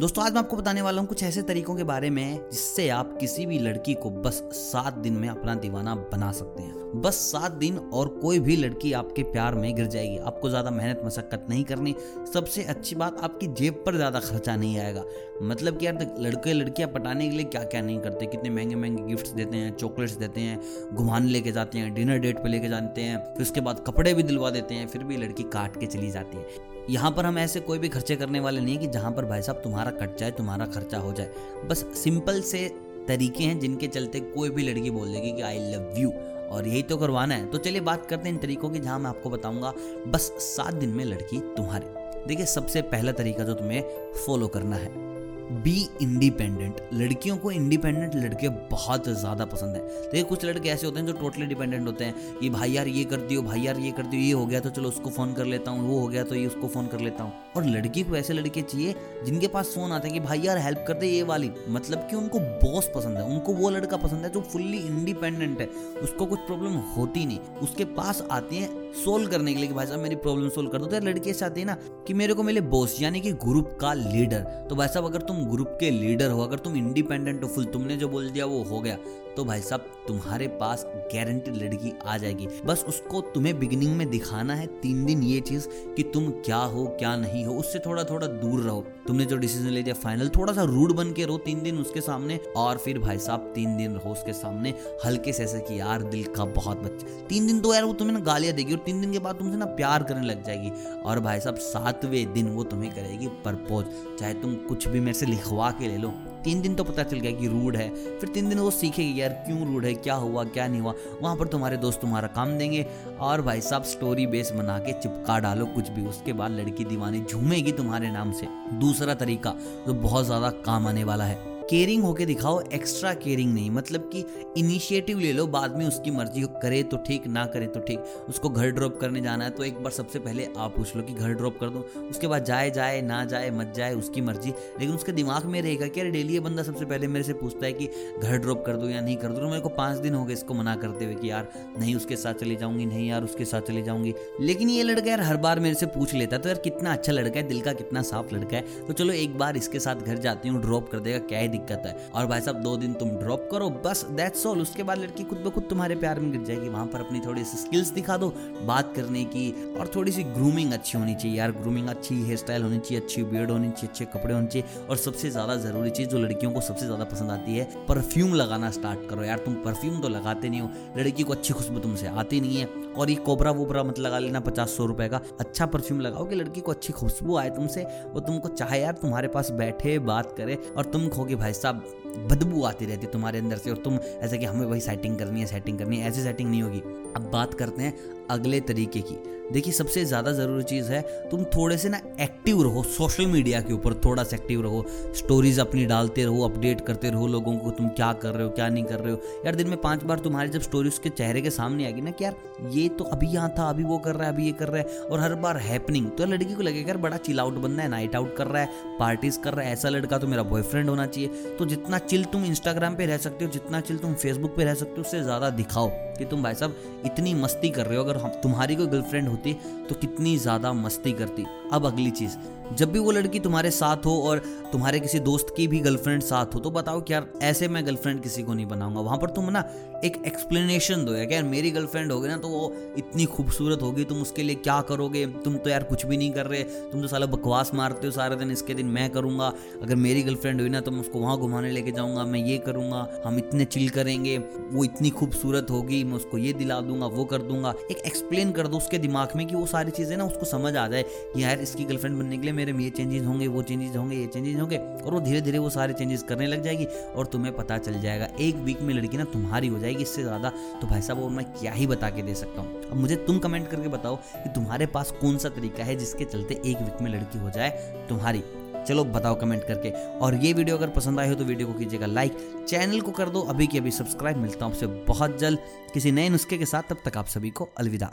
दोस्तों, आज मैं आपको बताने वाला हूँ कुछ ऐसे तरीकों के बारे में जिससे आप किसी भी लड़की को बस सात दिन में अपना दीवाना बना सकते हैं। बस सात दिन और कोई भी लड़की आपके प्यार में गिर जाएगी। आपको ज़्यादा मेहनत मशक्कत नहीं करनी। सबसे अच्छी बात, आपकी जेब पर ज़्यादा खर्चा नहीं आएगा। मतलब कि यार लड़के लड़कियाँ पटाने के लिए क्या क्या नहीं करते। कितने महँगे महँगे गिफ्ट्स देते हैं चॉकलेट्स देते हैं, घुमाने लेके जाते हैं डिनर डेट पर लेके जाते हैं, फिर उसके बाद कपड़े भी दिलवा देते हैं, फिर भी लड़की काट के चली जाती है। यहाँ पर हम ऐसे कोई भी खर्चे करने वाले नहीं कि जहाँ पर भाई साहब तुम्हारा कट जाए, तुम्हारा खर्चा हो जाए। बस सिंपल से तरीके हैं जिनके चलते कोई भी लड़की बोल देगी कि आई लव यू और यही तो करवाना है। तो चलिए बात करते हैं इन तरीकों की जहाँ मैं आपको बताऊँगा, बस सात दिन में लड़की तुम्हारी। देखिए, सबसे पहला तरीका जो तुम्हें फॉलो करना है। बी इंडिपेंडेंट लड़कियों को इंडिपेंडेंट लड़के बहुत ज़्यादा पसंद है। देखिए, कुछ लड़के ऐसे होते हैं जो टोटली डिपेंडेंट होते हैं कि भाई यार ये कर दियो भाई यार ये कर दियो ये हो गया तो चलो उसको फ़ोन कर लेता हूँ, वो हो गया तो ये उसको फ़ोन कर लेता हूँ। और लड़की को ऐसे लड़के चाहिए जिनके पास फ़ोन आता है कि भाई यार हेल्प कर दे ये वाली। मतलब कि उनको बॉस पसंद है, उनको वो लड़का पसंद है जो फुल्ली इंडिपेंडेंट है। उसको कुछ प्रॉब्लम होती नहीं। उसके पास आती है सोल्व करने के लिए कि भाई साहब मेरी प्रॉब्लम सोल्व कर दो। तो लड़की ऐसे आती है ना कि मेरे को मिले बॉस यानी कि ग्रुप का लीडर तो भाई साहब अगर तुम ग्रुप के लीडर हो, अगर तुम इंडिपेंडेंट हो, फुल, तुमने जो बोल दिया वो हो गया तो भाई साहब, तुम्हारे पास गारंटी लड़की आ जाएगी। बस उसको तुम्हें बिगिनिंग में दिखाना है तीन दिन ये चीज़ कि तुम क्या हो, क्या नहीं हो, उससे थोड़ा थोड़ा दूर रहो। तुमने जो डिसीज़न ले लिया फाइनल थोड़ा सा रूड बन के रहो तीन दिन उसके सामने, और फिर भाई साहब, तीन दिन रहो उसके सामने, हल्के से ऐसे कि यार, दिल का बहुत बच्चा तीन दिन तो यार वो तुम्हें ना गालियाँ देगी, और तीन दिन के बाद तुमसे ना प्यार करने लग जाएगी, और भाई साहब, सातवें दिन वो तुम्हें करेगी प्रपोज, चाहे तुम कुछ भी मेरे से लिखवा के ले लो। तीन दिन तो पता चल गया कि रूड है। फिर तीन दिन वो सीखेगी, यार, क्यों रूड है? क्या हुआ? क्या नहीं हुआ? वहाँ पर तुम्हारे दोस्त तुम्हारा काम देंगे और भाई साहब स्टोरी बेस बना के चिपका डालो कुछ भी। उसके बाद लड़की दीवानी झूमेगी तुम्हारे नाम से। दूसरा तरीका जो बहुत ज़्यादा काम आने वाला है। केयरिंग होके दिखाओ एक्स्ट्रा केयरिंग नहीं। मतलब कि इनिशिएटिव ले लो, बाद में उसकी मर्ज़ी करे तो ठीक, ना करे तो ठीक। उसको घर ड्रॉप करने जाना है तो एक बार सबसे पहले आप पूछ लो कि घर ड्रॉप कर दो। उसके बाद जाए जाए, ना जाए, मत जाए, उसकी मर्ज़ी। लेकिन उसके दिमाग में रहेगा कि अरे डेली ये बंदा सबसे पहले मेरे से पूछता है कि घर ड्रॉप कर दो या नहीं कर दो तो मेरे को पाँच दिन हो गए इसको मना करते हुए कि यार, नहीं उसके साथ चली जाऊँगी, नहीं यार उसके साथ चली जाऊँगी। लेकिन ये लड़का यार हर बार मेरे से पूछ लेता है तो यार कितना अच्छा लड़का है, दिल का कितना साफ़ लड़का है। तो चलो एक बार इसके साथ घर जाती हूँ ड्रॉप कर देगा, क्या ही दिक्कत है। और भाई साहब, दो दिन तुम ड्रॉप करो, बस दैट्स ऑल उसके बाद लड़की खुद ब खुद तुम्हारे प्यार में गिर जाएगी। वहाँ पर अपनी थोड़ी सी स्किल्स दिखा दो बात करने की। और थोड़ी सी ग्रूमिंग अच्छी होनी चाहिए यार। ग्रूमिंग अच्छी हेयर स्टाइल होनी चाहिए, अच्छी बियर्ड होनी चाहिए, अच्छे कपड़े होने चाहिए। और सबसे ज़्यादा ज़रूरी चीज़ जो लड़कियों को सबसे ज़्यादा पसंद आती है परफ्यूम लगाना स्टार्ट करो यार। तुम परफ्यूम तो लगाते नहीं हो। लड़की को अच्छी खुशबू तुमसे आती नहीं है। और ये कोबरा वोबरा मत लगा लेना पचास सौ रुपए का। अच्छा परफ्यूम लगाओ कि लड़की को अच्छी खुशबू आए तुमसे। वो तुमको चाहे यार, तुम्हारे पास बैठे, बात करे और तुम खोगे भाई साहब, बदबू आती रहती है तुम्हारे अंदर से और तुम ऐसे कि हमें वही सेटिंग करनी है सेटिंग करनी है, ऐसी सेटिंग नहीं होगी। अब बात करते हैं अगले तरीके की। देखिए, सबसे ज़्यादा ज़रूरी चीज़ है, तुम थोड़े से ना एक्टिव रहो सोशल मीडिया के ऊपर थोड़ा सा एक्टिव रहो। स्टोरीज अपनी डालते रहो अपडेट करते रहो लोगों को, तुम क्या कर रहे हो, क्या नहीं कर रहे हो। यार, दिन में पाँच बार तुम्हारी जब स्टोरी उसके चेहरे के सामने आएगी ना कि यार, ये तो अभी यहाँ था, अभी वो कर रहा है, अभी ये कर रहा है और हर बार हैपनिंग तो लड़की को लगेगा, यार, बड़ा चिल आउट बनना है नाइट आउट कर रहा है पार्टीज़ कर रहा है, ऐसा लड़का तो मेरा बॉयफ्रेंड होना चाहिए। तो जितना चिल तुम इंस्टाग्राम पे रह सकते हो, जितना चिल तुम फेसबुक पे रह सकते हो, उससे ज़्यादा दिखाओ कि तुम भाई साहब इतनी मस्ती कर रहे हो। अगर तुम्हारी कोई गर्लफ्रेंड होती तो कितनी ज़्यादा मस्ती करती। अब अगली चीज़ जब भी वो लड़की तुम्हारे साथ हो और तुम्हारे किसी दोस्त की भी गर्लफ्रेंड साथ हो तो बताओ कि यार, ऐसे मैं गर्लफ्रेंड किसी को नहीं बनाऊँगा। वहाँ पर तुम ना एक एक्सप्लेनेशन दो यार, मेरी गर्लफ्रेंड होगी ना तो वो इतनी खूबसूरत होगी, तुम उसके लिए क्या करोगे? तुम तो यार कुछ भी नहीं कर रहे, तुम तो साला बकवास मारते हो सारे दिन, इसके दिन मैं करूँगा। अगर मेरी गर्लफ्रेंड हुई ना तो मैं उसको वहाँ घुमाने लेके जाऊँगा, मैं ये करूँगा, हम इतने चिल करेंगे, वो इतनी खूबसूरत होगी, मैं उसको ये दिला दूँगा, वो कर दूँगा। एक एक्सप्लेन कर दो उसके दिमाग में कि वो सारी चीज़ें ना, उसको समझ आ जाए कि यार, इसकी गर्लफ्रेंड बनने के लिए मेरे में ये चेंजेस होंगे, वो चेंजेस होंगे, ये चेंजेस होंगे, और वो धीरे धीरे वो सारे चेंजेस करने लग जाएगी और तुम्हें पता चल जाएगा। एक वीक में लड़की ना तुम्हारी हो जाएगी, इससे ज़्यादा तो भाई साहब वो मैं क्या ही बता के दे सकता हूँ। अब मुझे तुम कमेंट करके बताओ कि तुम्हारे पास कौन सा तरीका है जिसके चलते एक वीक में लड़की हो जाए तुम्हारी। चलो बताओ कमेंट करके। और ये वीडियो अगर पसंद आए हो तो वीडियो को कीजिएगा लाइक चैनल को कर दो। अभी की अभी सब्सक्राइब मिलता हूँ आपसे बहुत जल्द। किसी नए नुस्खे के साथ तब तक आप सभी को अलविदा।